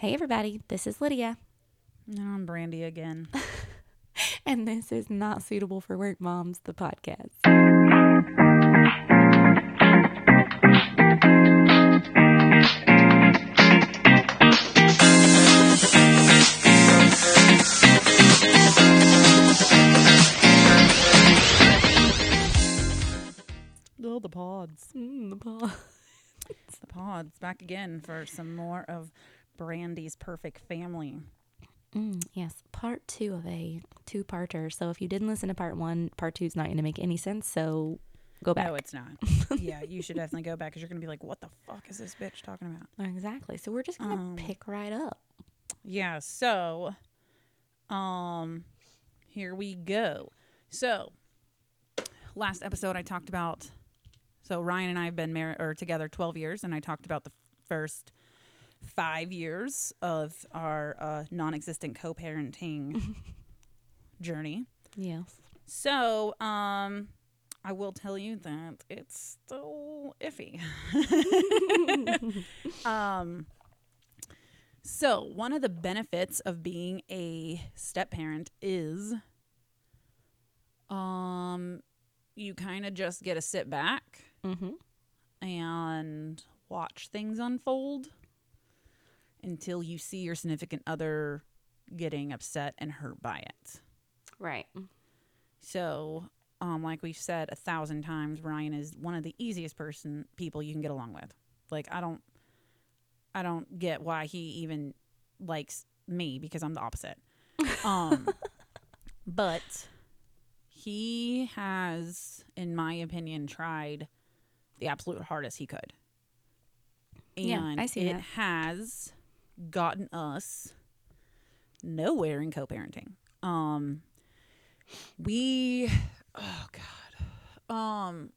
Hey, everybody, this is Lydia, No, I'm Brandy again. and this is Not Suitable for Work Moms, the podcast. oh, the pods. Mm, the pod. It's the pods back again for some more of Brandy's perfect family. Mm, yes, part two of a two parter. So if you didn't listen to part one, part two is not going to make any sense. So go back. No, it's not. yeah, you should definitely go back because you're gonna be like, "What the fuck is this bitch talking about?" exactly. So we're just going to Um, pick right up. Yeah. So, um, here we go. So, last episode I talked about. So Ryan and I have been married or together 12 years, and I talked about the first five years of our uh, non-existent co-parenting journey. Yes. So, um, I will tell you that it's still iffy. um, so one of the benefits of being a step parent is, um, you kind of just get to sit back Mm-hmm. and watch things unfold until you see your significant other getting upset and hurt by it. Right. So, um, like we've said a thousand times, Ryan is one of the easiest person people you can get along with. Like I don't, I don't get why he even likes me because I'm the opposite. Um, but he has, in my opinion, tried the absolute hardest he could, and Yeah, I see it that. has gotten us nowhere in co-parenting. Um, we oh god. Um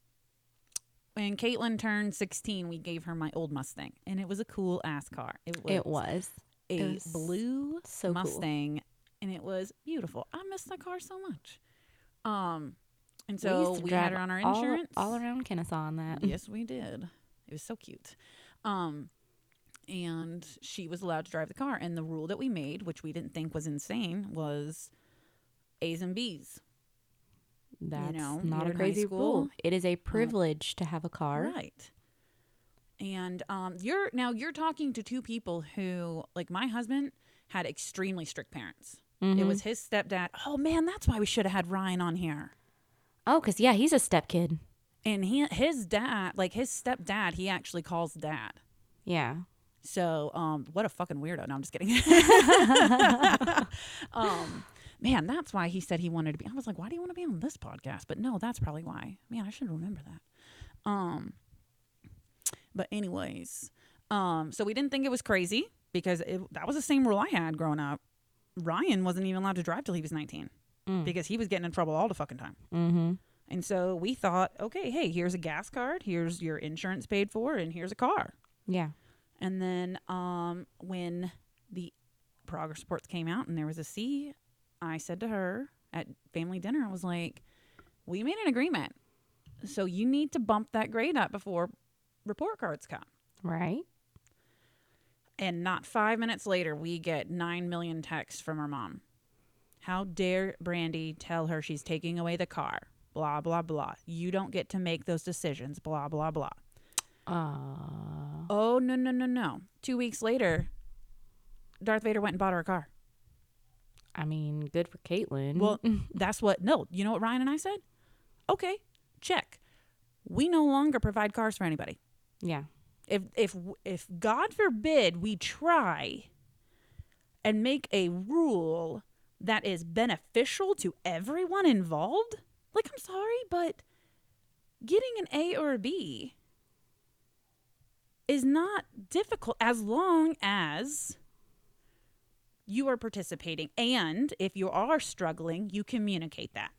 when caitlin turned 16 we gave her my old mustang and it was a cool ass car. It was, It was. a it was blue so cool. mustang and it was beautiful. I miss that car so much. Um and so we, drive had her on our all- insurance. all, around Kennesaw on that. yes we did. It was so cute. Um and she was allowed to drive the car and the rule that we made which we didn't think was insane was a's and b's That's know, not a crazy school. rule. It is a privilege to have a car. Right. And um, you're now you're talking to two people who, like my husband, had extremely strict parents. It Mhm. was his stepdad. Oh man, that's why we should have had Ryan on here. Oh, because yeah, he's a step kid. And he, his dad, like his stepdad, he actually calls dad. Yeah. So, um, what a fucking weirdo. No, I'm just kidding. um, man, that's why he said he wanted to be. I was like, why do you want to be on this podcast? But no, that's probably why. Man, I should remember that. Um, but anyways, um, so we didn't think it was crazy because it, that was the same rule I had growing up. Ryan wasn't even allowed to drive till he was 19 Mm. because he was getting in trouble all the fucking time. Mm-hmm. And so we thought, okay, hey, here's a gas card, here's your insurance paid for, and here's a car. Yeah. And then um, when the progress reports came out and there was a C, I said to her at family dinner, I was like, we made an agreement. So you need to bump that grade up before report cards come. Right. And not five minutes later, we get 9 million texts from her mom. How dare Brandy tell her she's taking away the car? Blah, blah, blah. You don't get to make those decisions. Blah, blah, blah. Uh, Oh, no, no, no, no. Two weeks later, Darth Vader went and bought her a car. I mean, good for Caitlin. Well, that's what. No, you know what Ryan and I said? Okay, check. We no longer provide cars for anybody. yeah. If if if God forbid we try and make a rule that is beneficial to everyone involved, like I'm sorry, but getting an A or a B is not difficult as long as you are participating and if you are struggling, you communicate that.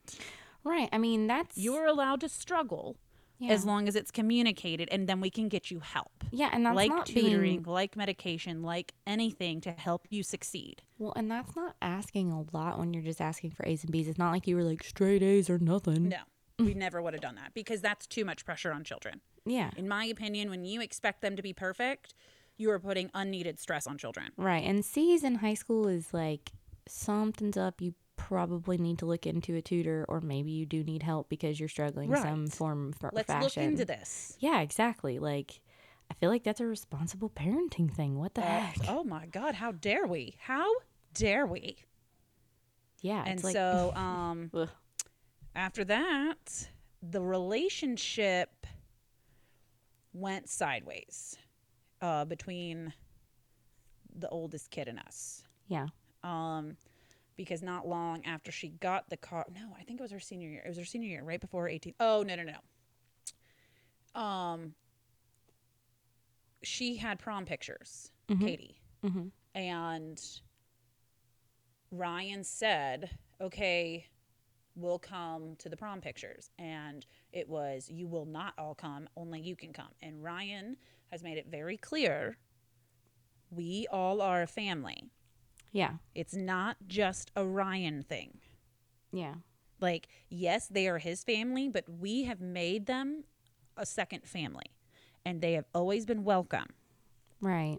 Right. I mean, that's You're allowed to struggle yeah. as long as it's communicated and then we can get you help. yeah, and that's like tutoring, being like medication, like anything to help you succeed. well, and that's not asking a lot when you're just asking for A's and B's. It's not like you were like straight A's or nothing. No, we never would have done that because that's too much pressure on children. Yeah. In my opinion, when you expect them to be perfect, you are putting unneeded stress on children. Right. And C's in high school is like something's up. You probably need to look into a tutor, or maybe you do need help because you're struggling some form of Let's fashion. look into this. Yeah, exactly. Like, I feel like that's a responsible parenting thing. What the Uh, heck? oh my God, how dare we? How dare we? Yeah. and it's like, so um. After that the relationship went sideways uh between the oldest kid and us yeah. um because not long after she got the car no i think it was her senior year it was her senior year right before her 18 oh no no no um she had prom pictures Mhm. katie hmm and Ryan said, "Okay, we'll come to the prom pictures." And it was, "You will not all come, only you can come." And Ryan has made it very clear, we all are a family. Yeah. It's not just a Ryan thing. Yeah. Like, yes, they are his family, but we have made them a second family, and they have always been welcome. Right.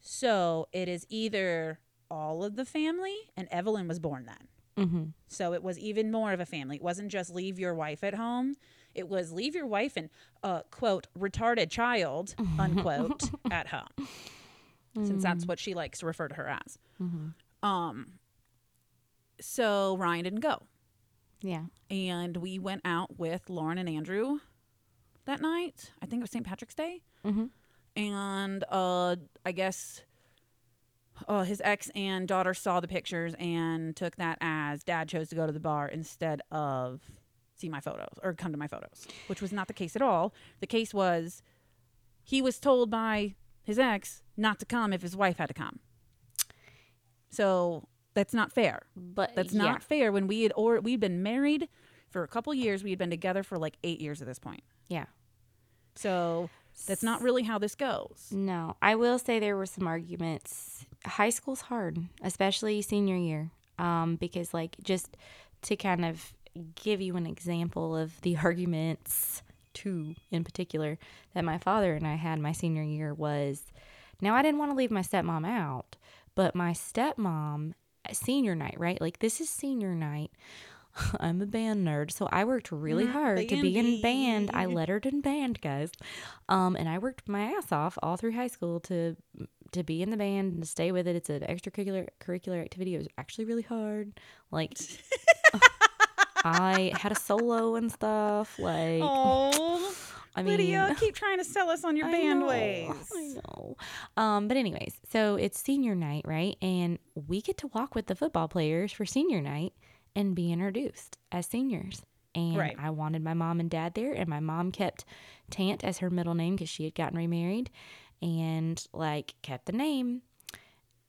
So it is either all of the family, and Evelyn was born then. Mm-hmm. So it was even more of a family. It wasn't just leave your wife at home. It was leave your wife and uh, quote retarded child unquote at home, since that's what she likes to refer to her as. Mm-hmm. Um. So Ryan didn't go, Yeah. and we went out with Lauren and Andrew that night. I think it was St. Patrick's Day. Mm-hmm. and uh i guess uh, his ex and daughter saw the pictures and took that as dad chose to go to the bar instead of see my photos or come to my photos which was not the case at all the case was he was told by his ex not to come if his wife had to come so that's not fair But that's yeah. not fair when we had or we'd been married for a couple years we had been together for like eight years at this point Yeah. so that's not really how this goes No, I will say there were some arguments. High school's hard, especially senior year, um, because like just to kind of give you an example of the arguments, two in particular, that my father and I had my senior year was. Now I didn't want to leave my stepmom out, but my stepmom senior night, right? Like this is senior night. I'm a band nerd, so I worked really hard to be in band. I lettered in band, guys. Um, and I worked my ass off all through high school to to be in the band and to stay with it. It's an extracurricular curricular activity. It was actually really hard. Like I had a solo and stuff. Like Oh, I mean, Lydia, keep trying to sell us on your I band know, ways. I know. Um, but anyways, so it's senior night, right? And we get to walk with the football players for senior night and be introduced as seniors. And Right. I wanted my mom and dad there, and my mom kept Tant as her middle name because she had gotten remarried, and like kept the name.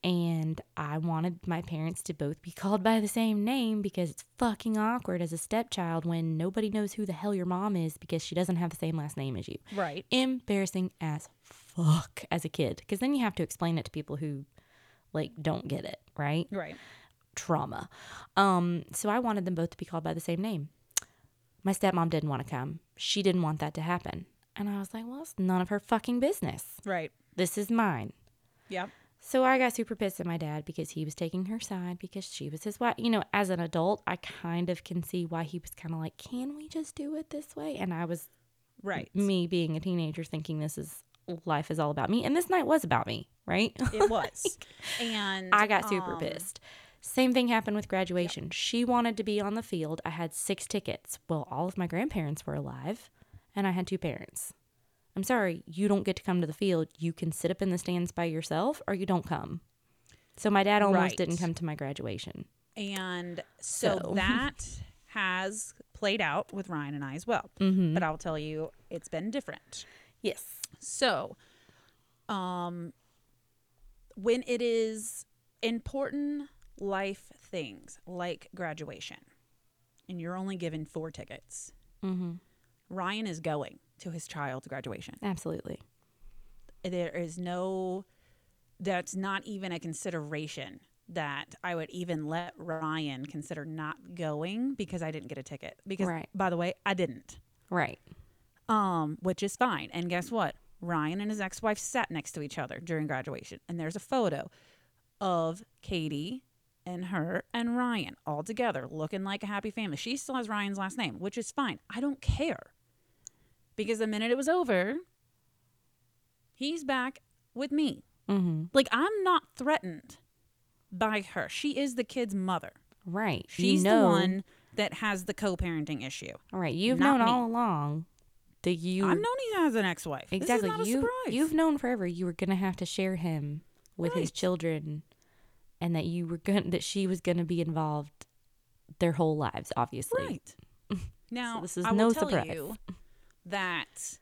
And I wanted my parents to both be called by the same name because it's fucking awkward as a stepchild when nobody knows who the hell your mom is because she doesn't have the same last name as you Right. embarrassing as fuck as a kid because then you have to explain it to people who like don't get it right Right. Trauma um so i wanted them both to be called by the same name my stepmom didn't want to come she didn't want that to happen and i was like well it's none of her fucking business Right. this is mine Yep. so I got super pissed at my dad because he was taking her side because she was his wife. You know, as an adult, I kind of can see why he was kind of like, "Can we just do it this way?" And I was Right. me being a teenager thinking this is life is all about me and this night was about me right It was. and i got super um, pissed same thing happened with graduation she wanted to be on the field i had six tickets well all of my grandparents were alive and i had two parents i'm sorry you don't get to come to the field you can sit up in the stands by yourself or you don't come so my dad almost Right. didn't come to my graduation And so, So. that has played out with Ryan and I as well. mm-hmm. But I'll tell you, it's been different. yes So, um, when it is important life things like graduation, and you're only given four tickets, mm-hmm. Ryan is going to his child's graduation. absolutely There is no, that's not even a consideration that I would even let Ryan consider not going because I didn't get a ticket. Because, Right. by the way, I didn't. right um, which is fine. And guess what? Ryan and his ex wife sat next to each other during graduation. And there's a photo of Katie and her and Ryan all together looking like a happy family. She still has Ryan's last name, which is fine. I don't care. Because the minute it was over, he's back with me. Mm-hmm. Like, I'm not threatened by her. She is the kid's mother. Right. She's you know, the one that has the co parenting issue. All right. You've known me. all along that you I've known he has an ex wife. exactly This is not a you you've known forever you were gonna have to share him with his children, and that you were going that she was gonna be involved their whole lives. Obviously. Right. Now, this is I no tell surprise. you that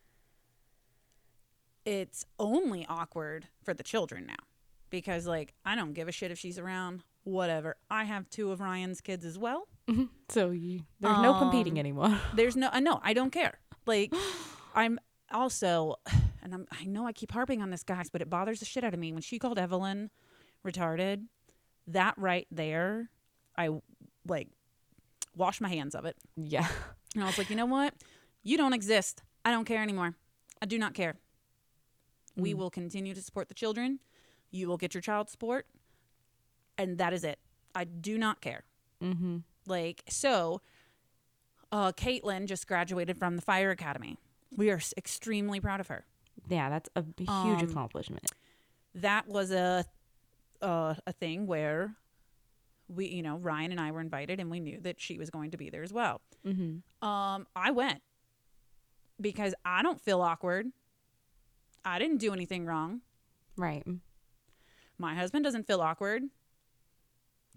it's only awkward for the children now because, like, I don't give a shit if she's around. Whatever. I have two of Ryan's kids as well. So you there's no competing Um, anymore. There's no, I know, I don't care. Like, I'm also, and I'm, I know I keep harping on this, guys, but it bothers the shit out of me when she called Evelyn retarded. That right there, I like wash my hands of it. yeah. And I was like, you know what? You don't exist. I don't care anymore. I do not care. We Mm. will continue to support the children. You will get your child support. And that is it. I do not care. Mm-hmm. Like, so uh, Caitlin just graduated from the fire academy. We are extremely proud of her. Yeah, that's a huge Um, accomplishment. That was a uh, a thing where we, you know, Ryan and I were invited, and we knew that she was going to be there as well. Mm-hmm. Um, I went because I don't feel awkward. I didn't do anything wrong. Right. My husband doesn't feel awkward.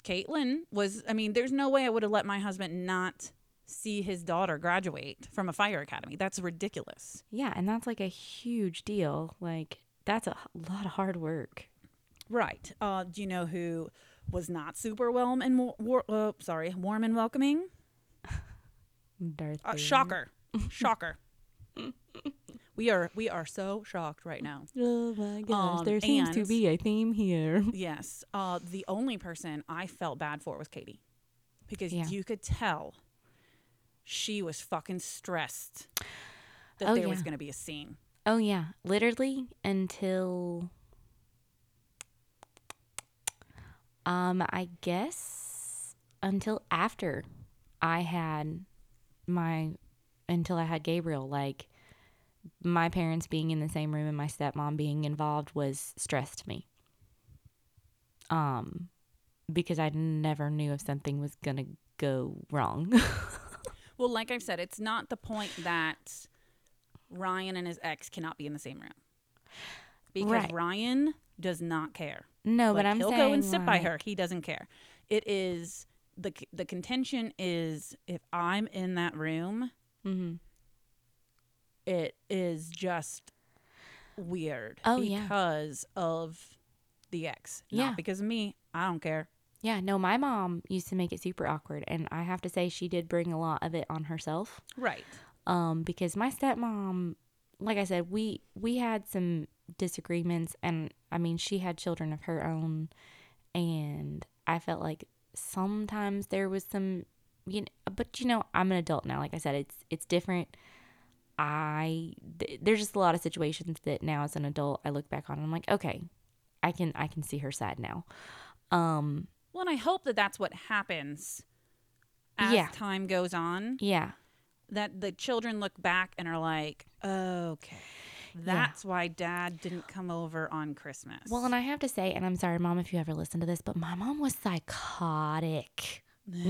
Caitlin was, I mean, there's no way I would have let my husband not see his daughter graduate from a fire academy. That's ridiculous. Yeah, and that's like a huge deal. Like that's a lot of hard work. Right. Uh, do you know who was not super warm and wa- war, uh, sorry, warm and welcoming? Darth Uh, shocker. shocker. we are we are so shocked right now. Oh my gosh, Um, there seems to be a theme here. Yes. Uh, the only person I felt bad for was Katie because Yeah. you could tell she was fucking stressed that Oh, there was going to be a scene. Oh yeah, literally until um I guess until after I had my until I had Gabriel like my parents being in the same room and my stepmom being involved was stress to me. Um because I never knew if something was going to go wrong. Well, like I've said, it's not the point that Ryan and his ex cannot be in the same room because Right. Ryan does not care. no, Like, but I'm saying. he'll go and sit by her. He doesn't care. It is the the contention is if I'm in that room, Mhm. it is just weird Oh, yeah. because of the ex. Yeah. Not because of me. I don't care. Yeah, no, my mom used to make it super awkward, and I have to say she did bring a lot of it on herself. Right. Um, because my stepmom, like I said, we we had some disagreements, and I mean, she had children of her own, and I felt like sometimes there was some, you know, but you know, I'm an adult now. Like I said, it's it's different. I th- there's just a lot of situations that now as an adult I look back on and I'm like, okay, I can I can see her side now. Um, Well, and I hope that that's what happens as Yeah. time goes on. yeah. That the children look back and are like, okay, that's why dad didn't come over on Christmas. Well, and I have to say, and I'm sorry, mom, if you ever listen to this, but my mom was psychotic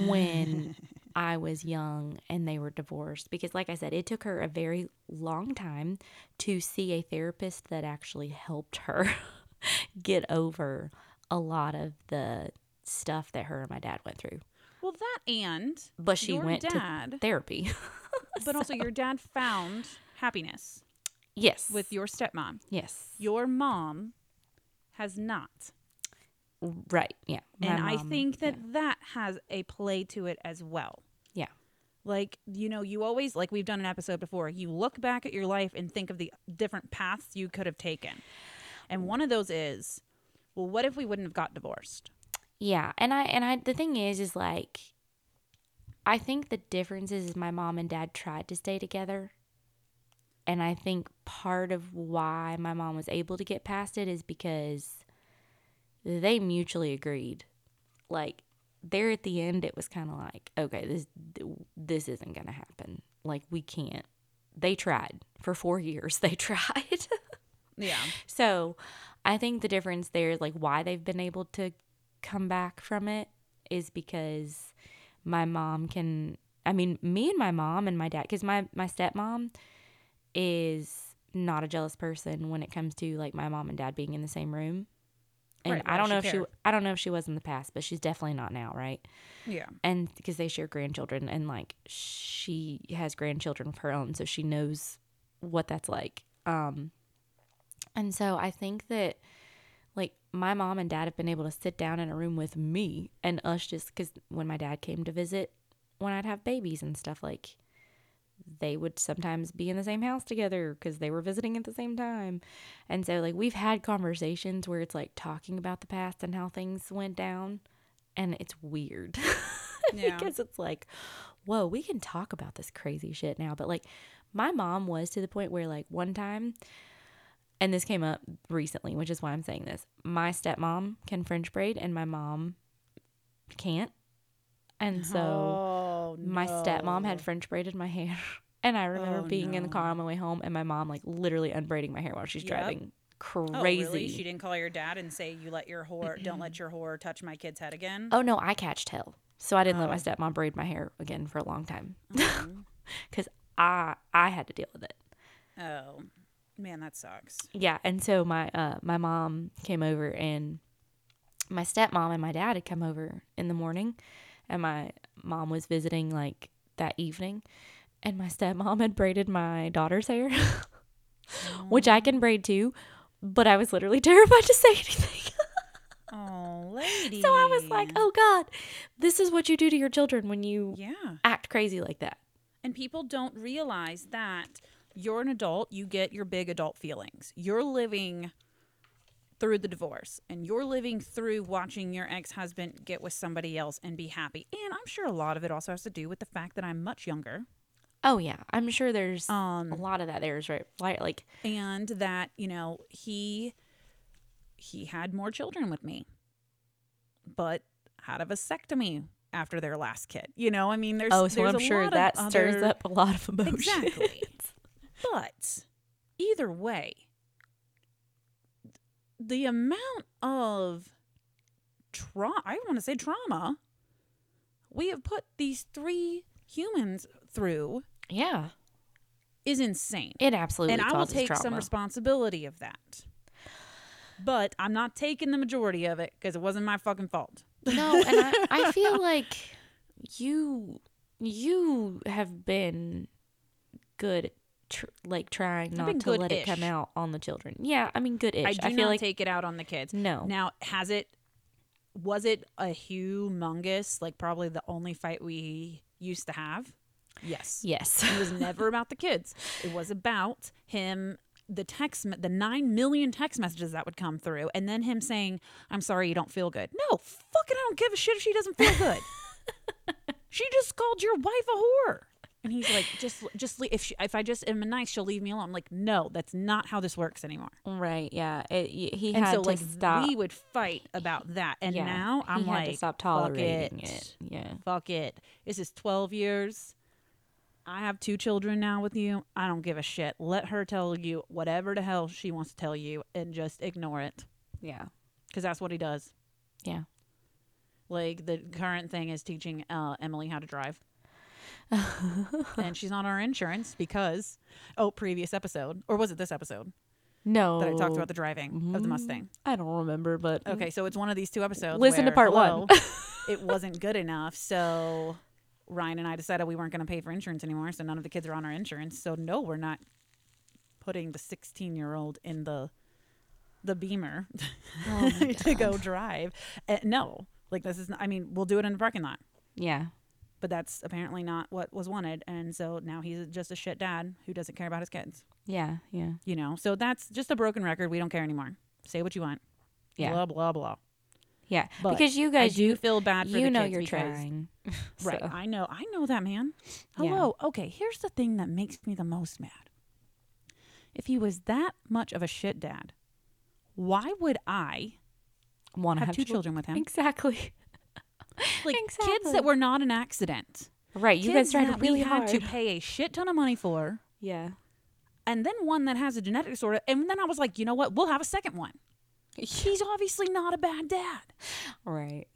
when I was young and they were divorced. Because, like I said, it took her a very long time to see a therapist that actually helped her get over a lot of the stuff that her and my dad went through. well, that and But she your went dad, to therapy. but also your dad found happiness yes. with your stepmom. yes. Your mom has not. Right. Yeah. My and I think that yeah. that has a play to it as well. Yeah. Like, you know, you always, like we've done an episode before, you look back at your life and think of the different paths you could have taken. And one of those is, well, what if we wouldn't have got divorced? Yeah, and I and I the thing is is like I think the difference is, is my mom and dad tried to stay together And I think part of why my mom was able to get past it is because they mutually agreed. Like there at the end it was kind of like, okay, this this isn't going to happen. Like we can't. They tried. For 4 years they tried. Yeah. So I think the difference there is like why they've been able to come back from it is because my mom can I mean me and my mom and my dad because my my stepmom is not a jealous person when it comes to like my mom and dad being in the same room. And Right, I don't know if she? I don't know if she was in the past, but she's definitely not now, right? Yeah. and because they share grandchildren and like she has grandchildren of her own so she knows what that's like um and so i think that like my mom and dad have been able to sit down in a room with me and us just because when my dad came to visit when i'd have babies and stuff like they would sometimes be in the same house together because they were visiting at the same time and so like we've had conversations where it's like talking about the past and how things went down and it's weird Yeah. because it's like, whoa, we can talk about this crazy shit now. But like, my mom was to the point where, like, one time, and this came up recently, which is why I'm saying this. My stepmom can French braid, and my mom can't. And so oh, my stepmom had French braided my hair. And I remember Oh, being in the car on my way home, and my mom, like, literally unbraiding my hair while she's Yep. driving. Oh, Crazy. really? She didn't call your dad and say you let your whore don't let your whore touch my kid's head again. Oh no, I catched hell. So I didn't let my Oh. stepmom braid my hair again for a long time Mhm. because I I had to deal with it. oh, man, that sucks. Yeah, and so my uh my mom came over and my stepmom and my dad had come over in the morning, and my mom was visiting like that evening, and my stepmom had braided my daughter's hair, which I can braid too, but I was literally terrified to say anything. Oh, lady. so I was like, oh God, this is what you do to your children when you yeah. act crazy like that. And people don't realize that you're an adult, you get your big adult feelings. You're living through the divorce and you're living through watching your ex-husband get with somebody else and be happy. And I'm sure a lot of it also has to do with the fact that I'm much younger Oh yeah, I'm sure there's Um, a lot of that. There's right, like, and that, you know, he he had more children with me. But had a vasectomy after their last kid. You know, I mean there's oh, so there's I'm a sure that stirs other- up a lot of emotions. Exactly. But either way, the amount of trauma, I want to say trauma, we have put these three humans through yeah, is insane. it absolutely. Is. And I will take some responsibility of that. But I'm not taking the majority of it because it wasn't my fucking fault. No, and I, I feel like you you have been good, at tr- like trying not to let it come out on the children. Yeah, I mean, good-ish. I do feel not like take it out on the kids. no. Now, has it was it a humongous like probably the only fight we used to have? Yes. yes. It was never about the kids. It was about him the text the 9 million text messages that would come through and then him saying, "I'm sorry you don't feel good." No, fucking I don't give a shit if she doesn't feel good. she just called your wife a whore. And he's like, just, just le- if she, if I just am nice, she'll leave me alone. I'm like, no, that's not how this works anymore. right. Yeah. It, he And had so, to like, stop. we would fight about that. And yeah, now I'm he like, stop fuck tolerating it. it. Yeah. Fuck it. This is 12 years. I have two children now with you. I don't give a shit. Let her tell you whatever the hell she wants to tell you and just ignore it. Yeah. Because that's what he does. Yeah. Like, the current thing is teaching uh, Emily how to drive. and she's on our insurance because, oh, previous episode. Or was it this episode No. that I talked about the driving of the Mm, Mustang? I don't remember, but Okay, so it's one of these two episodes. Listen to where, part one. it wasn't good enough, so Ryan and I decided we weren't going to pay for insurance anymore. So none of the kids are on our insurance. So no, we're not putting the 16 year old in the the Beamer Oh to go drive. Uh, no, like this is. Not, I mean, we'll do it in the parking lot. Yeah. But that's apparently not what was wanted, and so now he's just a shit dad who doesn't care about his kids. Yeah. Yeah. You know, so that's just a broken record. We don't care anymore. Say what you want. Yeah. Blah blah blah. Yeah. But because you I guys, do you feel bad for you know you're because- trying. Right. I know. I know that, man. Yeah. Hello. Okay. Here's the thing that makes me the most mad. if he was that much of a shit dad, why would I Want to have, two children with him? Exactly. Like kids that were not an accident. Right. You kids guys tried that really we had hard. to pay a shit ton of money for, yeah. and then one that has a genetic disorder. And then I was like, you know what? We'll have a second one. He's obviously not a bad dad. Right.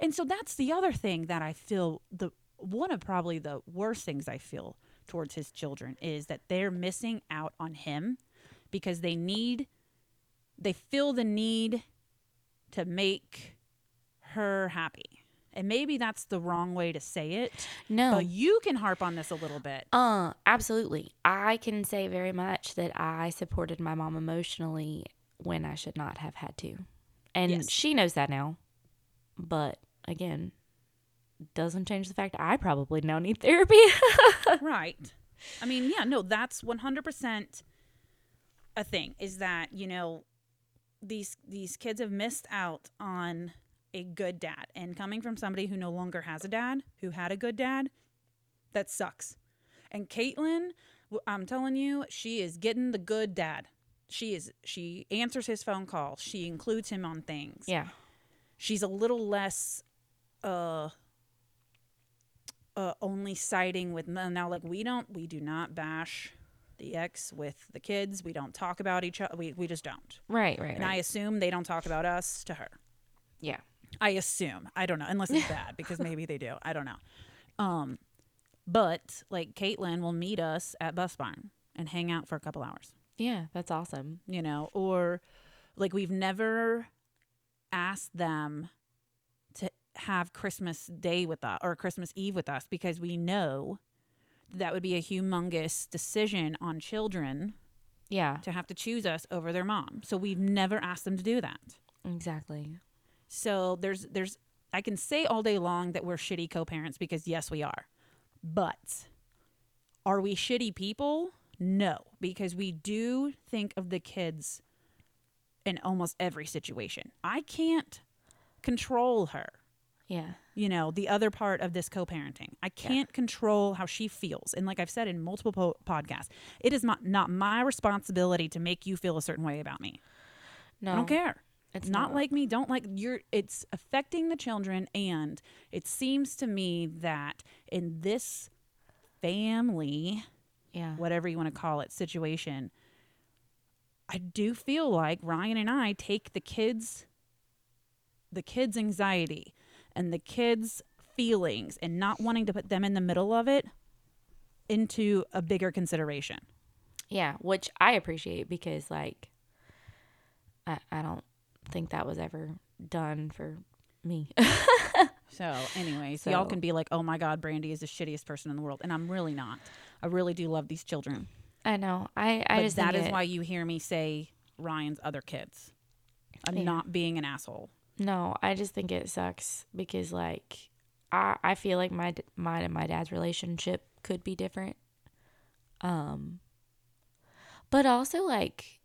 And so that's the other thing that I feel the one of probably the worst things I feel towards his children is that they're missing out on him because they need they feel the need to make her happy. And maybe that's the wrong way to say it, No. but you can harp on this a little bit. Uh, absolutely. I can say very much that I supported my mom emotionally when I should not have had to. And Yes. she knows that now. But again, doesn't change the fact I probably now need therapy. right. I mean, yeah, no, that's 100% a thing is that, you know, these these kids have missed out on a good dad and coming from somebody who no longer has a dad, who had a good dad, that sucks. And Caitlin, I'm telling you, she is getting the good dad. She is she answers his phone calls. She includes him on things yeah. she's a little less uh uh only siding with no- now like we don't we do not bash the ex with the kids we don't talk about each other we, we just don't Right, right, and i assume they don't talk about us to her yeah. I assume i don't know unless it's bad because maybe they do i don't know um but like caitlin will meet us at bus barn and hang out for a couple hours Yeah, that's awesome. you know, or like we've never asked them to have Christmas Day with us or Christmas Eve with us because we know that would be a humongous decision on children Yeah, to have to choose us over their mom. So we've never asked them to do that. exactly. So there's there's I can say all day long that we're shitty co-parents because yes we are. But are we shitty people? No, because we do think of the kids in almost every situation. I can't control her. Yeah. You know, the other part of this co-parenting. I can't control how she feels. And like I've said in multiple po- podcasts, it is not, not my responsibility to make you feel a certain way about me. No. I don't care It's not, like me don't like you're it's affecting the children and it seems to me that in this family Yeah. whatever you want to call it situation i do feel like ryan and i take the kids the kids anxiety and the kids feelings and not wanting to put them in the middle of it into a bigger consideration Yeah, which I appreciate because like I I don't think that was ever done for me. So, anyways, y'all can be like, "Oh my God, Brandy is the shittiest person in the world," and I'm really not. I really do love these children, I know. I I but just that is it- why you hear me say Ryan's other kids. I'm Yeah. not being an asshole. No, I just think it sucks because like I I feel like my mine and my dad's relationship could be different. Um but also like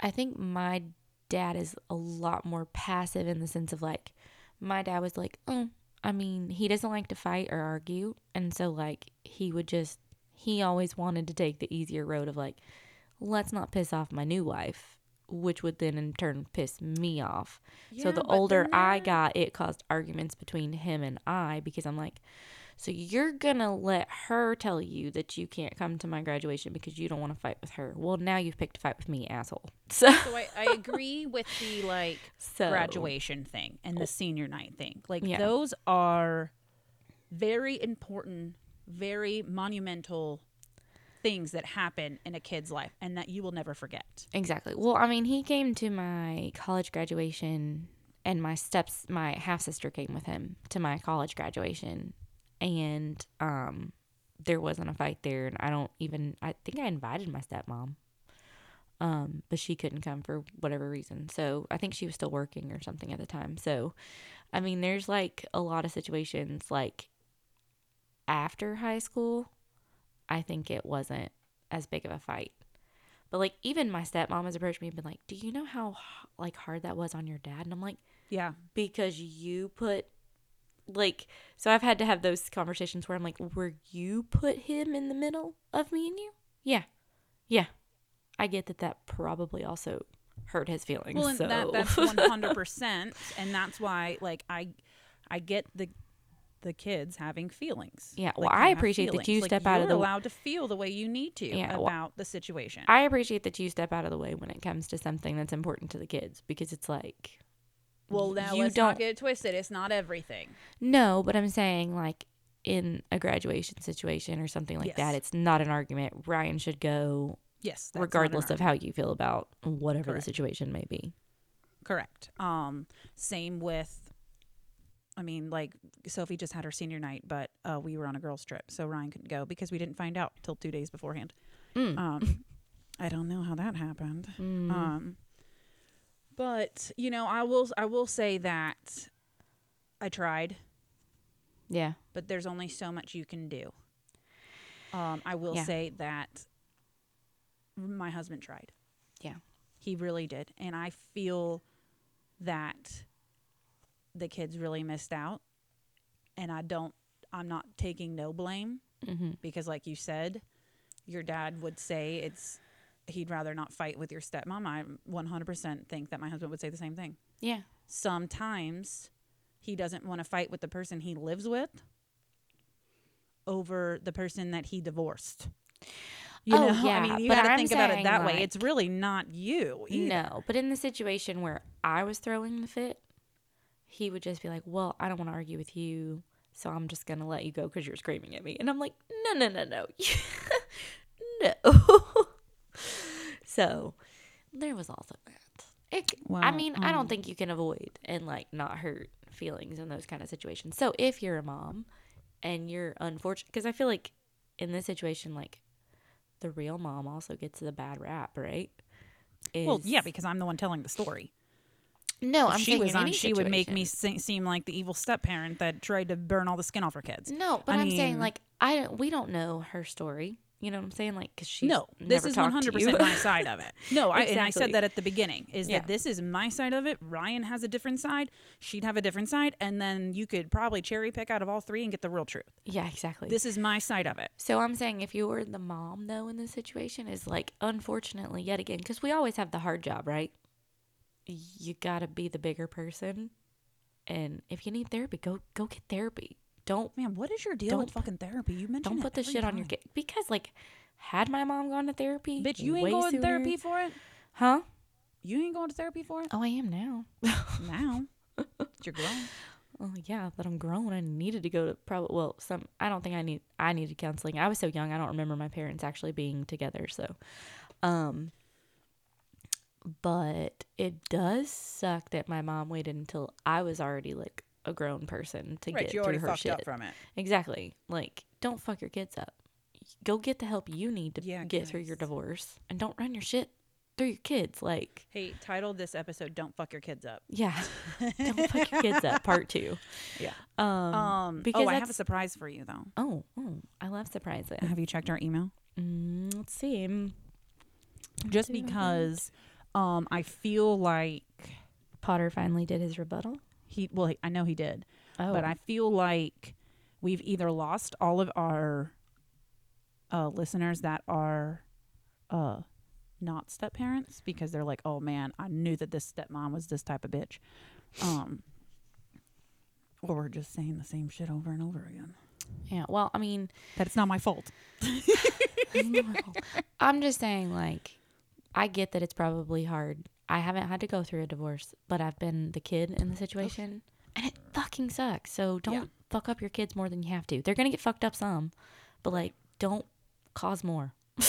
I think my dad is a lot more passive in the sense of like my dad was like, "Oh, I mean, he doesn't like to fight or argue." And so like he would just he always wanted to take the easier road of like let's not piss off my new wife, which would then in turn piss me off. so the older I got, it caused arguments between him and I because I'm like, so you're gonna let her tell you that you can't come to my graduation because you don't want to fight with her. Well, now you've picked a fight with me, asshole. So, So I, I agree with the like so graduation thing and the senior night thing. Like Yeah. those are very important, very monumental things that happen in a kid's life and that you will never forget. Exactly. Well, I mean, he came to my college graduation, and my steps, my half sister came with him to my college graduation, and um, there wasn't a fight there, and I don't even. I think I invited my stepmom, um, but she couldn't come for whatever reason. So I think she was still working or something at the time. So, I mean, there's like a lot of situations like after high school. I think it wasn't as big of a fight. But like even my stepmom has approached me and been like, "Do you know how like hard that was on your dad?" And I'm like, Yeah. "Because you put like so I've had to have those conversations where I'm like, "Were you put him in the middle of me and you?" Yeah. Yeah. I get that that probably also hurt his feelings. Well, and so that that's one hundred percent, and that's why like I, I get the the kids having feelings. Yeah, Like, well, you I have appreciate that feelings. you Like, step out of you're the- allowed to feel the way you need to Yeah, well, about the situation. I appreciate that you step out of the way when it comes to something that's important to the kids because it's like well, now you let's don't not get it twisted. It's not everything. no, but I'm saying like in a graduation situation or something like that, it's not an argument. Ryan should go Yes, that's regardless of how you feel about whatever Correct. the situation may be. Correct. Um, same with. I mean, like Sophie just had her senior night, but uh, we were on a girls' trip, so Ryan couldn't go because we didn't find out till two days beforehand. Mm. Um, I don't know how that happened. Mm. Um, but you know, I will I will say that I tried, yeah. but there's only so much you can do. Um, I will Yeah. say that my husband tried. Yeah. He really did, and I feel that the kids really missed out. And I don't. I'm not taking no blame hmm because, like you said, your dad would say it's he'd rather not fight with your stepmom. I 100% think that my husband would say the same thing. Yeah. Sometimes he doesn't want to fight with the person he lives with over the person that he divorced. You Oh, know, yeah, I mean, you got to think about it that way. It's really not you. Either. No, but in the situation where I was throwing the fit, he would just be like, "Well, I don't want to argue with you, so I'm just gonna let you go because you're screaming at me." And I'm like, "No, no, no, no, no." So there was also that. It, I mean, I don't um, think you can avoid and like not hurt feelings in those kind of situations. So if you're a mom and you're unfortunate, because I feel like in this situation, like the real mom also gets the bad rap, right? Well, yeah, because I'm the one telling the story. no, If I'm she was on, any she would make me se- seem like the evil step parent that tried to burn all the skin off her kids. No, but I am saying like I don't- we don't know her story. You know what I'm saying? Like because she's no, this is talked one to hundred you. percent my side of it. No, I, and I said that at the beginning. Is Yeah. that this is my side of it? Ryan has a different side. She'd have a different side, and then you could probably cherry pick out of all three and get the real truth. yeah, exactly. This is my side of it. so I'm saying if you were the mom though in this situation is like unfortunately yet again because we always have the hard job, right? You got to be the bigger person, and if you need therapy, go go get therapy. Don't Man, what is your deal Don't with fucking therapy? You mentioned don't put the every shit on your kid because like had my mom gone to therapy, Bitch, you ain't going to therapy for it. huh? You ain't going to therapy for it Oh, I am now. now. You're grown. Oh yeah, that I'm grown. I needed to go to probably well some. I don't think I need. I needed counseling. I was so young. I don't remember my parents actually being together. So, um, but it does suck that my mom waited until I was already like a grown person to get through her shit. up from it. Exactly. Like, don't fuck your kids up. Go get the help you need to Yeah, get through your guys. divorce, and don't run your shit through your kids. Like, Hey, titled this episode "Don't fuck your kids up." yeah, don't fuck your kids up. Part two. Yeah. Um. Um. because oh, I have a that's- surprise for you though. Oh, oh, I love surprises. Have you checked our email? Mm, let's see. Just because, um, I feel like Potter finally did his rebuttal. He. Well, I know he did, Oh, but I feel like we've either lost all of our uh, listeners that are uh, not step parents because they're like, oh man, I knew that this stepmom was this type of bitch. Um, or we're just saying the same shit over and over again. yeah. Well, I mean, That it's not my fault. I'm just saying, like, I get that it's probably hard. I haven't had to go through a divorce, but I've been the kid in the situation, and it fucking sucks. So don't Yeah. fuck up your kids more than you have to. They're gonna get fucked up some, but like, don't cause more.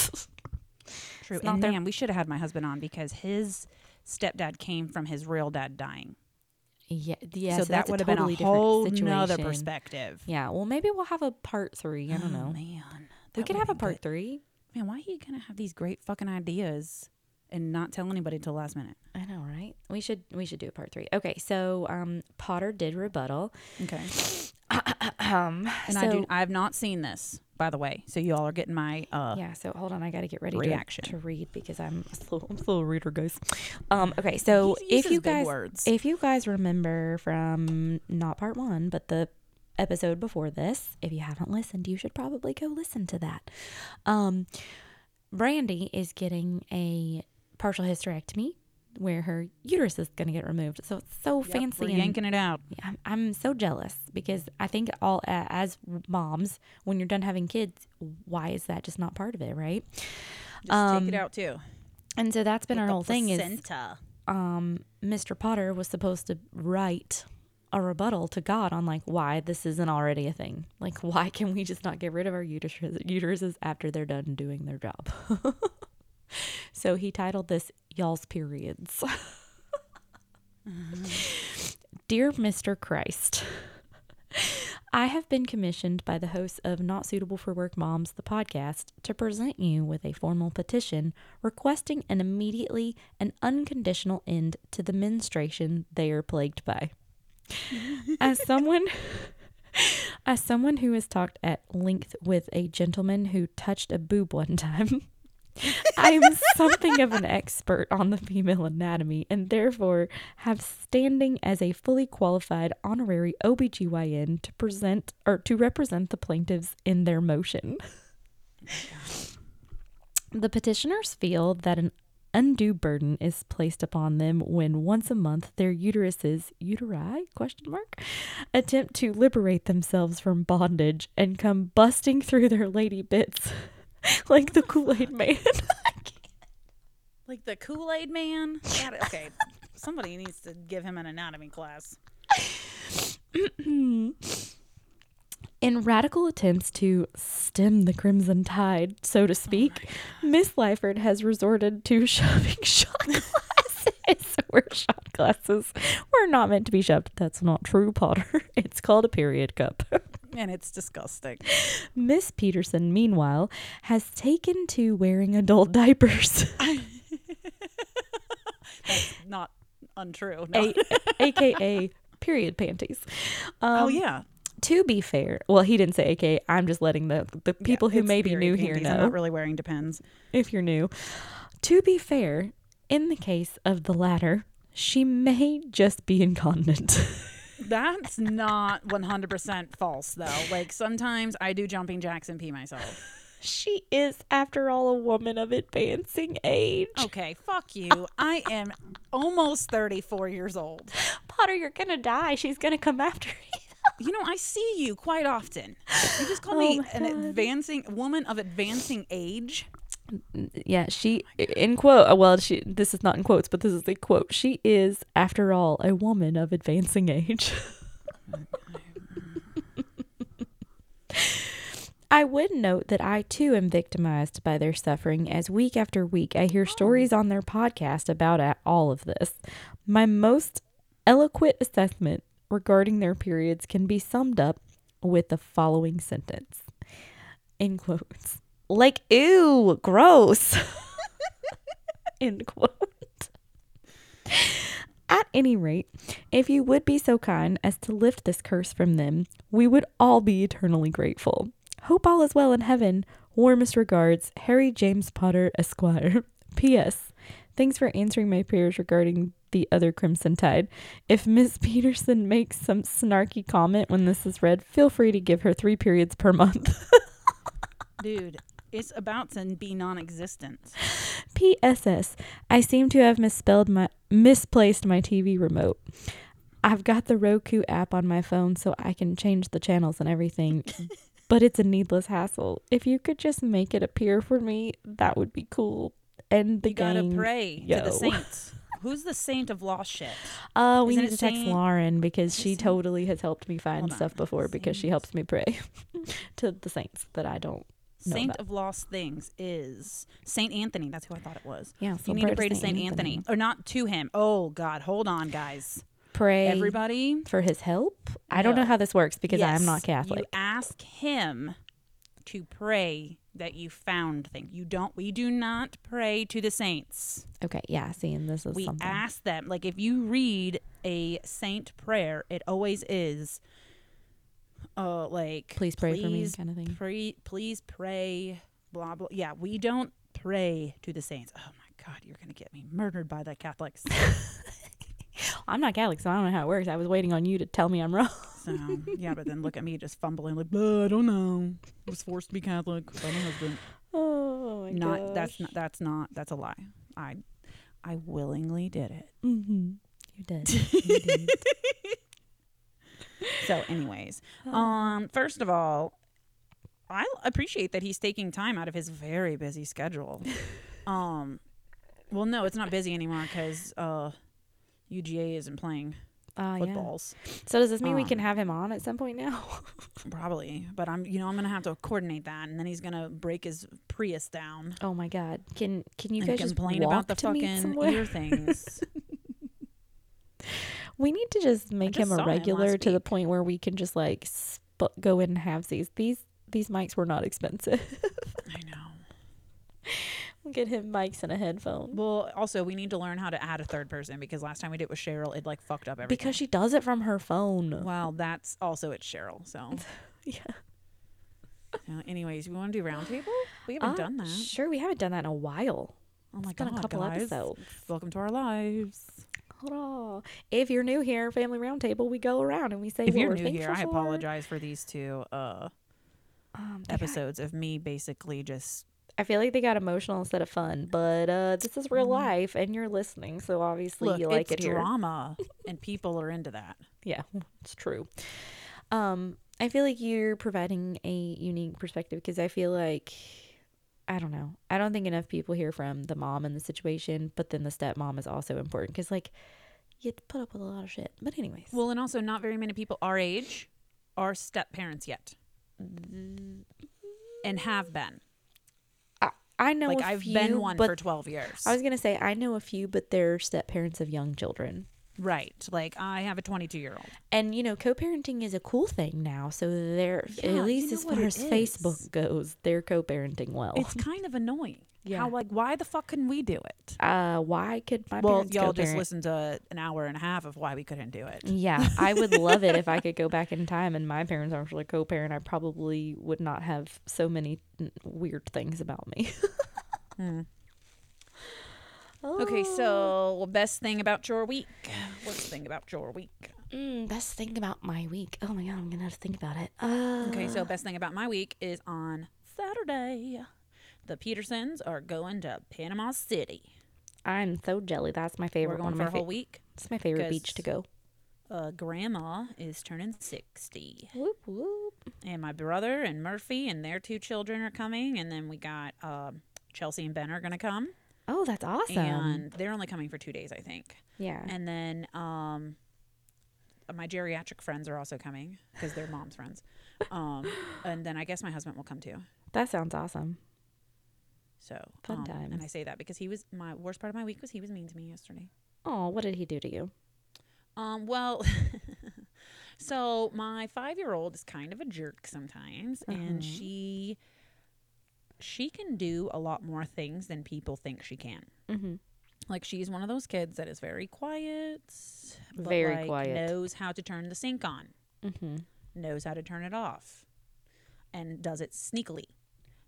True. And their- man, we should have had my husband on because his stepdad came from his real dad dying. Yeah, yeah. so, So, that would have totally been a whole different nother perspective. Yeah. Well, maybe we'll have a part three. I don't Oh, know. man. we could have a part good. three. Man, why are you gonna have these great fucking ideas and not tell anybody till last minute? I know, right? We should we should do a part three. Okay, so um, Potter did rebuttal. Okay. Um, And so, I do I have not seen this, by the way. So you all are getting my uh yeah. So hold on, I got to get ready Reaction. To, to read because I'm a slow, I'm a slow reader, guys. Um, okay, so if you guys words. if you guys remember from not part one, but the episode before this, if you haven't listened, you should probably go listen to that. Um, Brandy is getting a partial hysterectomy where her uterus is going to get removed. So it's so Yep, fancy. We're and- yanking it out. I'm, I'm so jealous because I think all uh, as moms, when you're done having kids, why is that just not part of it, right? Just Um, take it out too. And so that's been With our whole thing is um, Mr. Potter was supposed to write a rebuttal to God on like why this isn't already a thing. Like why can we just not get rid of our uterus- uteruses after they're done doing their job? so he titled this "Y'all's Periods." Dear Mr. Christ. I have been commissioned by the hosts of Not Suitable for Work Moms, the podcast, to present you with a formal petition requesting an immediately and unconditional end to the menstruation they are plagued by. As someone as someone who has talked at length with a gentleman who touched a boob one time, I am something of an expert on the female anatomy and therefore have standing as a fully qualified honorary OBGYN to present or to represent the plaintiffs in their motion. The petitioners feel that an undue burden is placed upon them when once a month their uteruses uteri question mark attempt to liberate themselves from bondage and come busting through their lady bits like the Kool-Aid man. Like the Kool Aid Man. God, okay, somebody needs to give him an anatomy class. In radical attempts to stem the crimson tide, so to oh speak, Miss Lyford has resorted to shoving shot glasses. Where shot glasses We're not meant to be shoved. That's not true, Potter. It's called a period cup. And it's disgusting. Miss Peterson, meanwhile, has taken to wearing adult diapers, That's not untrue. No. a- aka period panties. Um, oh yeah. To be fair, well, he didn't say aka. I'm just letting the, the people Yeah, who may be new here panties. I'm know. not really wearing depends. if you're new. To be fair, in the case of the latter, she may just be incontinent. That's not 100% false though. Like sometimes I do jumping jacks and pee myself. she is, after all, a woman of advancing age. Okay, fuck you. I am almost 34 years old. Potter, you're gonna die. She's gonna come after you. You know, I see you quite often. You just call Oh me an advancing woman of advancing age. Yeah, she oh in quote. Well, she. This is not in quotes, but this is a quote. She is, after all, a woman of advancing age. I would note that I too am victimized by their suffering as week after week I hear stories oh. on their podcast about all of this. My most eloquent assessment regarding their periods can be summed up with the following sentence. In quotes. Like, ew, gross. End quote. At any rate, if you would be so kind as to lift this curse from them, we would all be eternally grateful. Hope all is well in heaven. Warmest regards, Harry James Potter, Esquire. P.S. Thanks for answering my prayers regarding the other Crimson Tide. If Miss Peterson makes some snarky comment when this is read, feel free to give her three periods per month. Dude, it's about to be non existent. P.S.S. I seem to have misspelled my misplaced my TV remote. I've got the Roku app on my phone so I can change the channels and everything, but it's a needless hassle. If you could just make it appear for me, that would be cool. And the You gotta gang. pray to the saints. Who's the saint of lost shit? Uh, we Isn't need to text Saint- Lauren because she totally has helped me find stuff before because she helps me pray to the saints that I don't. Saint about. of lost things is Saint Anthony. That's who I thought it was. Yeah, so you need to pray to Saint Anthony. or not to him. Oh God, hold on, guys. Pray Everybody, for his help. I don't know how this works because I am not Catholic. You ask him to pray that you found things. You don't. We do not pray to the saints. Okay, yeah, see, and this is we something. ask them. Like if you read a saint prayer, it always is. Uh, like please pray for me, please kind of thing. pray, please pray. Blah blah. Yeah, we don't pray to the saints. Oh my God, you're gonna get me murdered by the Catholics. I'm not Catholic, so I don't know how it works. I was waiting on you to tell me I'm wrong. So yeah, but then look at me just fumbling like, "Uh, I don't know. I was forced to be Catholic by my husband. Oh my not that's not that's not that's a lie. I I willingly did it. Mm-hmm. You did. You did. So, anyways, Oh. um, first of all, I appreciate that he's taking time out of his very busy schedule. um, well, no, it's not busy anymore because uh, UGA isn't playing yeah. footballs. So does this mean we Um, can have him on at some point now? Probably, but I'm, you know, I'm gonna have to coordinate that, and then he's gonna break his Prius down oh my God! Can can you guys just complain about the fucking ear things. We need to just make just him a saw him regular to the point where we can just like sp- go in and have these. These these mics were not expensive. I know. we'll get him mics and a headphone. Well, also we need to learn how to add a third person because last time we did it with Cheryl, it like fucked up everything. Because she does it from her phone. well, that's also it's Cheryl. So, Yeah. uh, anyways, we want to do roundtable. We haven't Uh, done that. Sure, we haven't done that in a while. Oh my it's been god, a couple guys. episodes. Welcome to our lives. On. If you're new here, Family Roundtable, we go around and we say If you're new here, I for. apologize for these two uh, Um, they got- episodes of me basically just I feel like they got emotional instead of fun, but uh, this is real Mhm. life, and you're listening, so obviously look. you like it here. drama, and people are into that. Yeah, it's true. Um, I feel like you're providing a unique perspective because I feel like I don't know. I don't think enough people hear from the mom in the situation, but then the stepmom is also important because like you put up with a lot of shit. But anyways, Well, and also not very many people our age are step parents yet, and have been. I, I know like I've few, been one for twelve years. I was gonna say I know a few, but they're step parents of young children. Right. Like I have a twenty-two year old. And you know, co-parenting is a cool thing now. So they're Yeah, at you least know as far as is? Facebook goes, they're co-parenting well. It's kind of annoying. Yeah. How like why the fuck couldn't we do it? uh, why could my well, parents y'all just co-parent? listened to an hour and a half of why we couldn't do it. Yeah, I would love it if I could go back in time and my parents actually co-parent. I probably would not have so many n- weird things about me. Hmm. Okay, Oh. so best thing about your week. What's the thing about your week? Mm, best thing about my week. Oh my god, I'm gonna have to think about it. Uh, Okay, so best thing about my week is on Saturday. The Petersons are going to Panama City. I'm so jelly. That's my favorite We're going of for a whole fa- week. It's my favorite beach to go. Uh, grandma is turning 60. Whoop whoop. And my brother and Murphy and their two children are coming. And then we got um, Chelsea and Ben are going to come. Oh, that's awesome. And they're only coming for two days, I think. yeah. And then um, my geriatric friends are also coming because they're mom's friends. Um, and then I guess my husband will come too. that sounds awesome. So Fun um, And I say that because he was my worst part of my week was he was mean to me yesterday. Oh, what did he do to you? Um, well, so my five year old is kind of a jerk sometimes, and Uh-huh. she she can do a lot more things than people think she can. Mm-hmm. Like she's one of those kids that is very quiet, Very like, quiet. knows how to turn the sink on, Mm-hmm. knows how to turn it off, and does it sneakily.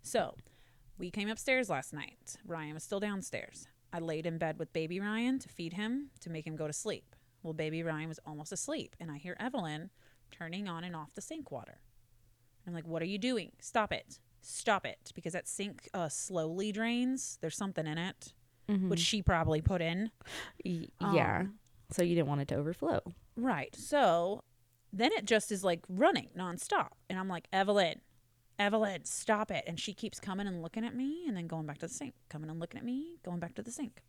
So we came upstairs last night. Ryan was still downstairs. I laid in bed with baby Ryan to feed him to make him go to sleep. Well, baby Ryan was almost asleep, and I hear Evelyn turning on and off the sink water. I'm like, "What are you doing? Stop it! Stop it!" Because that sink uh, slowly drains. There's something in it, Mm-hmm. which she probably put in. Y- yeah. Um, so you didn't want it to overflow. Right. So then it just is like running nonstop. And I'm like, Evelyn, Evelyn, stop it. And she keeps coming and looking at me and then going back to the sink, coming and looking at me, going back to the sink.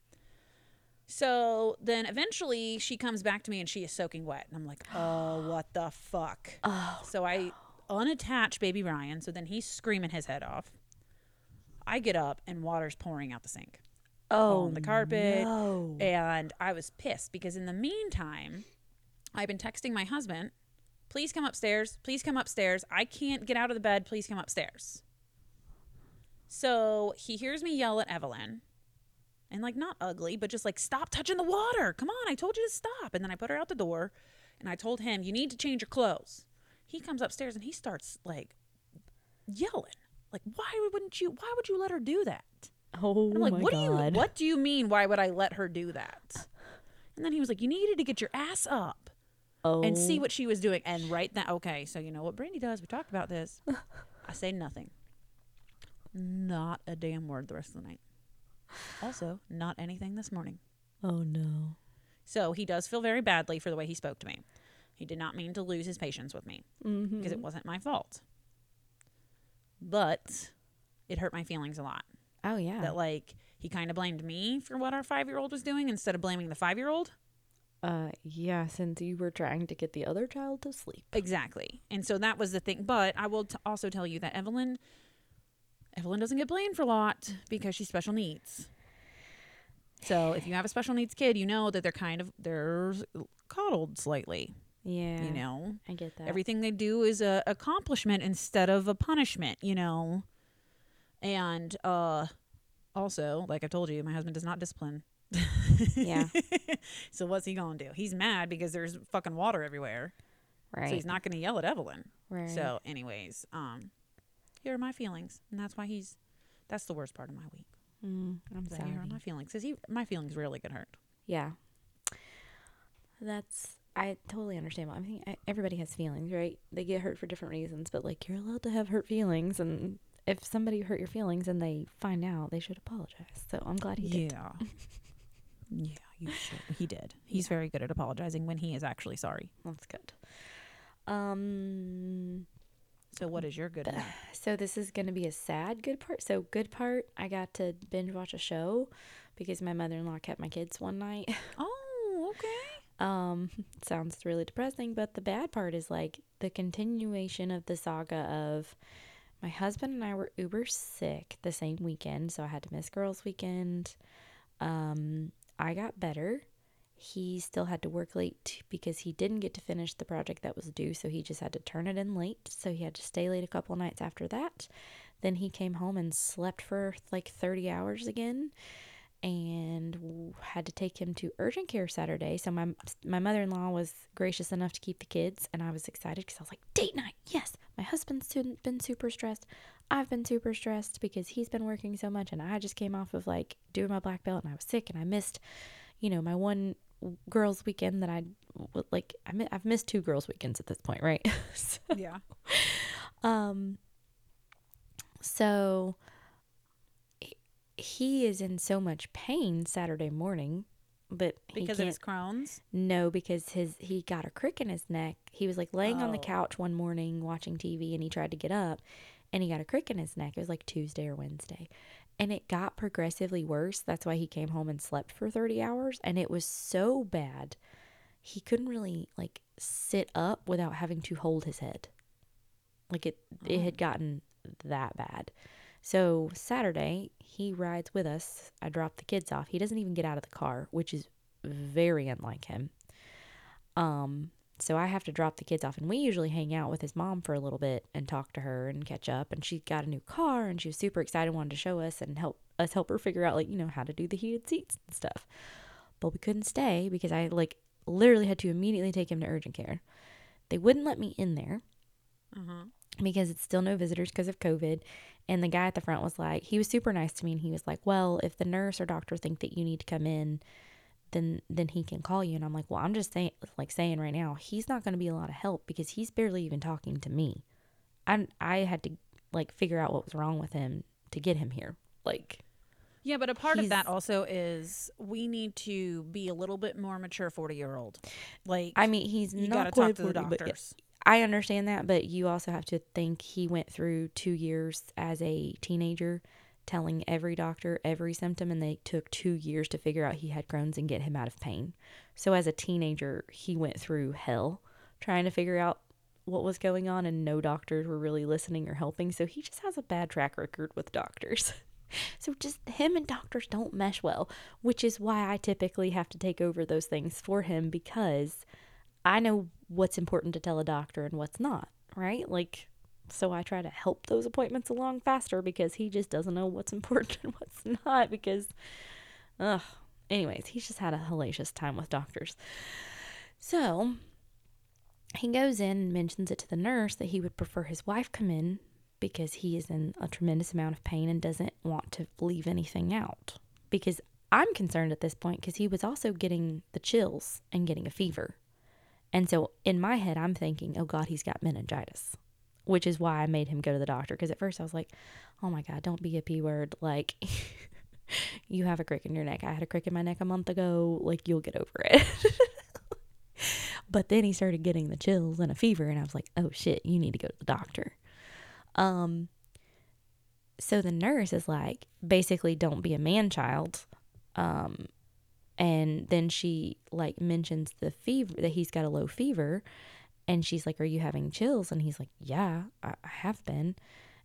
So then eventually she comes back to me and she is soaking wet. And I'm like, oh, what the fuck? Oh. So I unattach baby Ryan. So then he's screaming his head off. I get up and water's pouring out the sink Oh. on the carpet. No. And I was pissed because in the meantime, I've been texting my husband, please come upstairs. Please come upstairs. I can't get out of the bed. Please come upstairs. So he hears me yell at Evelyn and like not ugly, but just like, stop touching the water. Come on. I told you to stop. And then I put her out the door and I told him, you need to change your clothes. He comes upstairs and he starts like yelling. Like, why wouldn't you? Why would you let her do that? Oh I'm like, my what god. do you what do you mean? Why would I let her do that? And then he was like, you needed to get your ass up oh. and see oh. what she was doing. And right then, okay, so you know what Brandy does? We talked about this. I say nothing. Not a damn word the rest of the night. Also, not anything this morning. Oh no. So he does feel very badly for the way he spoke to me. He did not mean to lose his patience with me Mm-hmm. because it wasn't my fault. But it hurt my feelings a lot. Oh yeah. That like he kind of blamed me for what our 5-year-old was doing instead of blaming the 5-year-old. uh yeah, since you were trying to get the other child to sleep. Exactly. And so that was the thing. But I will t- also tell you that Evelyn Evelyn doesn't get blamed for a lot because she's special needs. So if you have a special needs kid, you know that they're kind of they're coddled slightly. Yeah. You know, I get that. everything they do is a accomplishment instead of a punishment. You know, and uh, also like I told you, my husband does not discipline. Yeah. so what's he gonna do? He's mad because there's fucking water everywhere. right. So he's not gonna yell at Evelyn. right. So, anyways, um, here are my feelings, and that's why he's. That's the worst part of my week. mm, I'm sorry. here are my feelings, because he, my feelings really get hurt. Yeah. That's I totally understand. I mean, I- everybody has feelings, right? They get hurt for different reasons, but like you're allowed to have hurt feelings, and if somebody hurt your feelings and they find out, they should apologize. So I'm glad he did. Yeah. yeah, you should. He did. He's very good at apologizing when he is actually sorry. That's good. Um. So, what is your good one? So this is going to be a sad good part. So good part, I got to binge watch a show because my mother-in-law kept my kids one night. Oh, okay. Um, sounds really depressing, but the bad part is like the continuation of the saga of my husband and I were uber sick the same weekend, so I had to miss girls' weekend. Um, I got better. He still had to work late because he didn't get to finish the project that was due, so he just had to turn it in late. So he had to stay late a couple nights after that. Then he came home and slept for like 30 hours again and had to take him to urgent care Saturday. So my my mother-in-law was gracious enough to keep the kids and I was excited cuz I was like, "Date night. Yes. My husband's been super stressed. I've been super stressed because he's been working so much and I just came off of like doing my black belt and I was sick and I missed, you know, my one girls weekend that I like I I've missed two girls weekends at this point, right? so, Yeah. um so he- is in so much pain Saturday morning, but Because of his Crohn's. no, because his he got a crick in his neck. He was like laying on the Oh. couch one morning watching TV and he tried to get up and he got a crick in his neck. It was like Tuesday or Wednesday. And it got progressively worse. That's why he came home and slept for 30 hours and it was so bad. He couldn't really like sit up without having to hold his head. Like it it had mm. gotten that bad. So Saturday, he rides with us. I drop the kids off. He doesn't even get out of the car, which is very unlike him. Um, so I have to drop the kids off, and we usually hang out with his mom for a little bit and talk to her and catch up. And she got a new car, and she was super excited, wanted to show us and help us help her figure out like you know how to do the heated seats and stuff. But we couldn't stay because I like literally had to immediately take him to urgent care. They wouldn't let me in there Uh-huh. Because it's still no visitors because of COVID. And the guy at the front was like, he was super nice to me, and he was like, "Well, if the nurse or doctor think that you need to come in, then then he can call you." And I'm like, "Well, I'm just saying, like saying right now, he's not going to be a lot of help because he's barely even talking to me. I I had to like figure out what was wrong with him to get him here. Like, Yeah, but a part of that also is we need to be a little bit more mature 40 year old. Like, I mean, he's you not got to talk to the 40, but yeah. doctors. I understand that, but you also have to think he went through two years as a teenager telling every doctor every symptom, and they took two years to figure out he had Crohn's and get him out of pain. So, as a teenager, he went through hell trying to figure out what was going on, and no doctors were really listening or helping. So, he just has a bad track record with doctors. So just him and doctors don't mesh well, which is why I typically have to take over those things for him because I know what's important to tell a doctor and what's not, right? Like so I try to help those appointments along faster because he just doesn't know what's important and what's not because ugh. Anyways, he's just had a hellacious time with doctors. So he goes in and mentions it to the nurse that he would prefer his wife come in because he is in a tremendous amount of pain and doesn't want to leave anything out. Because I'm concerned at this point because he was also getting the chills and getting a fever. And so in my head, I'm thinking, oh God, he's got meningitis. which is why I made him go to the doctor. Because at first I was like, oh my God, don't be a P word. Like, you have a crick in your neck. I had a crick in my neck a month ago. Like, you'll get over it. but then he started getting the chills and a fever. And I was like, oh shit, you need to go to the doctor. Um, so the nurse is like, basically, don't be a man child. Um, and then she like mentions the fever that he's got a low fever and she's like, Are you having chills? And he's like, Yeah, I, I have been.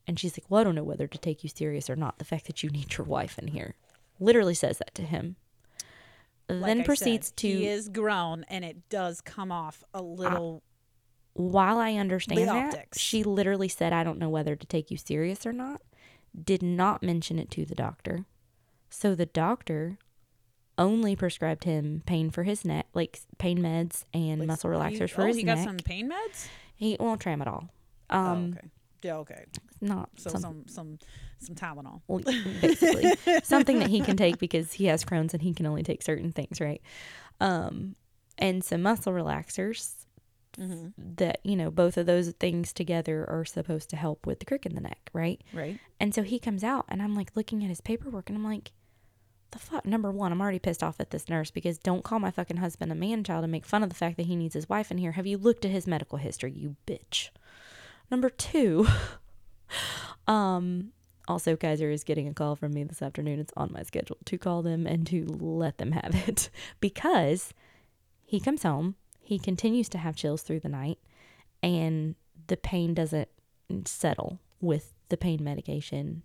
And she's like, Well, I don't know whether to take you serious or not. The fact that you need your wife in here literally says that to him. Like then I proceeds said, to, He is grown, and it does come off a little. while I understand that, she literally said, I don't know whether to take you serious or not. Did not mention it to the doctor. So the doctor only prescribed him pain for his neck, like pain meds and like, muscle he- relaxers for oh, his he neck. got some pain meds. He won't tramadol. oh, Um, okay. Yeah. Okay. not So some, some some some Tylenol. well, basically something that he can take because he has Crohn's and he can only take certain things, right? Um, and some muscle relaxers Mm-hmm. that you know both of those things together are supposed to help with the crick in the neck, right? Right. And so he comes out, and I'm like looking at his paperwork, and I'm like, the fuck? Number one, I'm already pissed off at this nurse because don't call my fucking husband a man child and make fun of the fact that he needs his wife in here. Have you looked at his medical history, you bitch? Number two, um, also Kaiser is getting a call from me this afternoon. It's on my schedule to call them and to let them have it because he comes home, he continues to have chills through the night, and the pain doesn't settle with the pain medication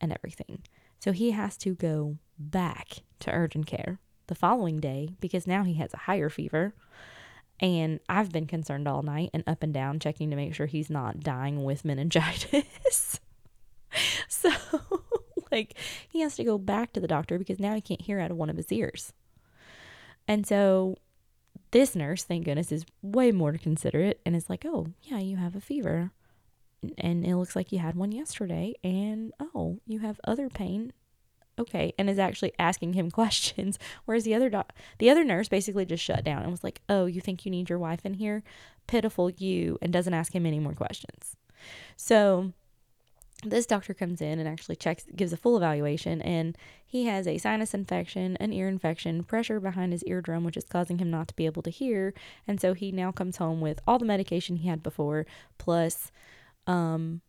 and everything. So he has to go back to urgent care the following day because now he has a higher fever. And I've been concerned all night and up and down checking to make sure he's not dying with meningitis. so, like, he has to go back to the doctor because now he can't hear out of one of his ears. And so, this nurse, thank goodness, is way more considerate and is like, oh, yeah, you have a fever and it looks like you had one yesterday and oh you have other pain okay and is actually asking him questions. Whereas the other doc- the other nurse basically just shut down and was like oh you think you need your wife in here? Pitiful you and doesn't ask him any more questions. So this doctor comes in and actually checks gives a full evaluation and he has a sinus infection an ear infection pressure behind his eardrum which is causing him not to be able to hear and so he now comes home with all the medication he had before plus um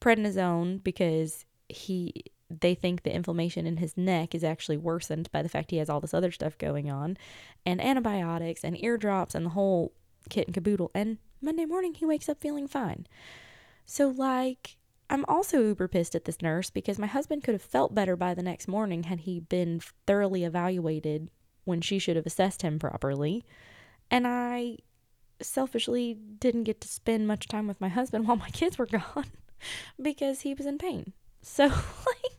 prednisone because he they think the inflammation in his neck is actually worsened by the fact he has all this other stuff going on and antibiotics and eardrops and the whole kit and caboodle and Monday morning he wakes up feeling fine. So like I'm also uber pissed at this nurse because my husband could have felt better by the next morning had he been thoroughly evaluated when she should have assessed him properly. And I selfishly didn't get to spend much time with my husband while my kids were gone because he was in pain. So like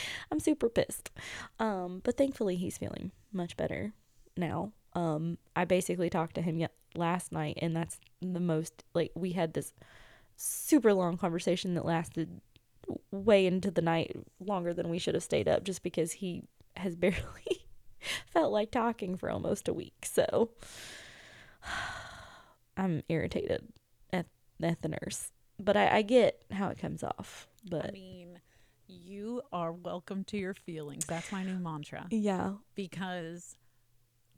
I'm super pissed. Um but thankfully he's feeling much better now. Um I basically talked to him last night and that's the most like we had this super long conversation that lasted way into the night longer than we should have stayed up just because he has barely felt like talking for almost a week. So I'm irritated at at the nurse, but I, I get how it comes off. But I mean, you are welcome to your feelings. That's my new mantra yeah, because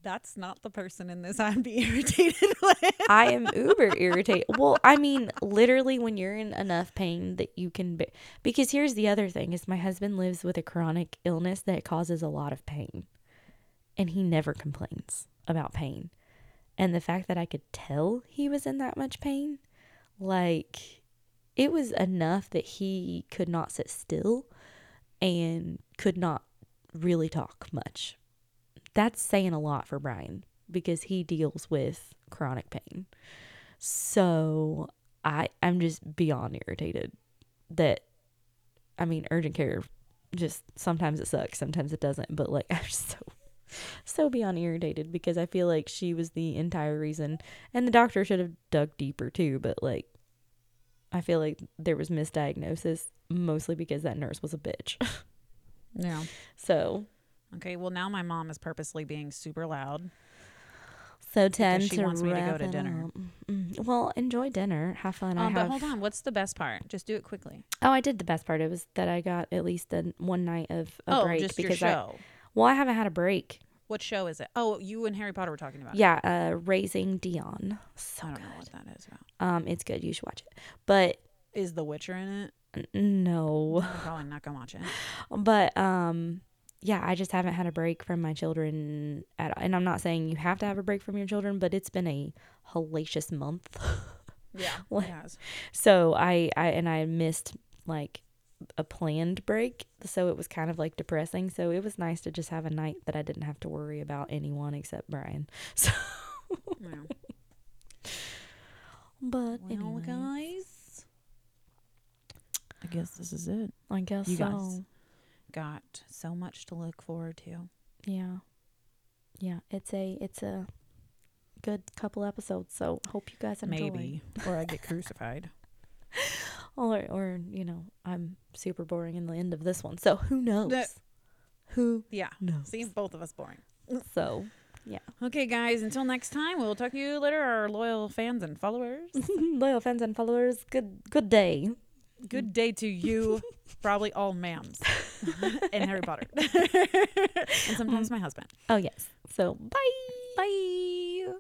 that's not the person in this I'd be irritated with. I am uber irritated. Well, I mean, literally, when you're in enough pain that you can, be- because here's the other thing: is my husband lives with a chronic illness that causes a lot of pain, and he never complains about pain. And the fact that I could tell he was in that much pain, like, it was enough that he could not sit still and could not really talk much. That's saying a lot for Brian because he deals with chronic pain. So I I'm just beyond irritated that I mean urgent care just sometimes it sucks, sometimes it doesn't, but like I'm so so beyond irritated because I feel like she was the entire reason and the doctor should have dug deeper too, but like I feel like there was misdiagnosis mostly because that nurse was a bitch. Yeah. so Okay. Well, now my mom is purposely being super loud. so time she to wants me to go to dinner. up. Mm, well, enjoy dinner. Have fun. I Um, have. but hold on, what's the best part? Just do it quickly. Oh, I did the best part. It was that I got at least a, one night of a oh, break because I well, I haven't had a break. What show is it? Oh, you and Harry Potter were talking about. it. Yeah, uh, raising Dion. So I don't good. know what that is about. Um, it's good. You should watch it. But Is The Witcher in it? n- no. I'm probably not gonna watch it. But um, yeah, I just haven't had a break from my children at. And I'm not saying you have to have a break from your children, but it's been a hellacious month. Yeah, What? it has. So I, I and I missed like a planned break, so it was kind of like depressing. So it was nice to just have a night that I didn't have to worry about anyone except Brian. So, Yeah. but Well, anyway, guys, I guess this is it. I guess You so. guys. Got so much to look forward to. Yeah, yeah. It's a it's a good couple episodes. So hope you guys enjoy. Maybe, or I get crucified. Or or you know I'm super boring in the end of this one. So who knows? That- who Yeah. knows? See, both of us boring. So yeah. Okay, guys. Until next time, we'll talk to you later, our loyal fans and followers. loyal fans and followers, good good day. Good day to you, probably all ma'ams, and Harry Potter, and sometimes my husband. Oh yes. So bye. Bye.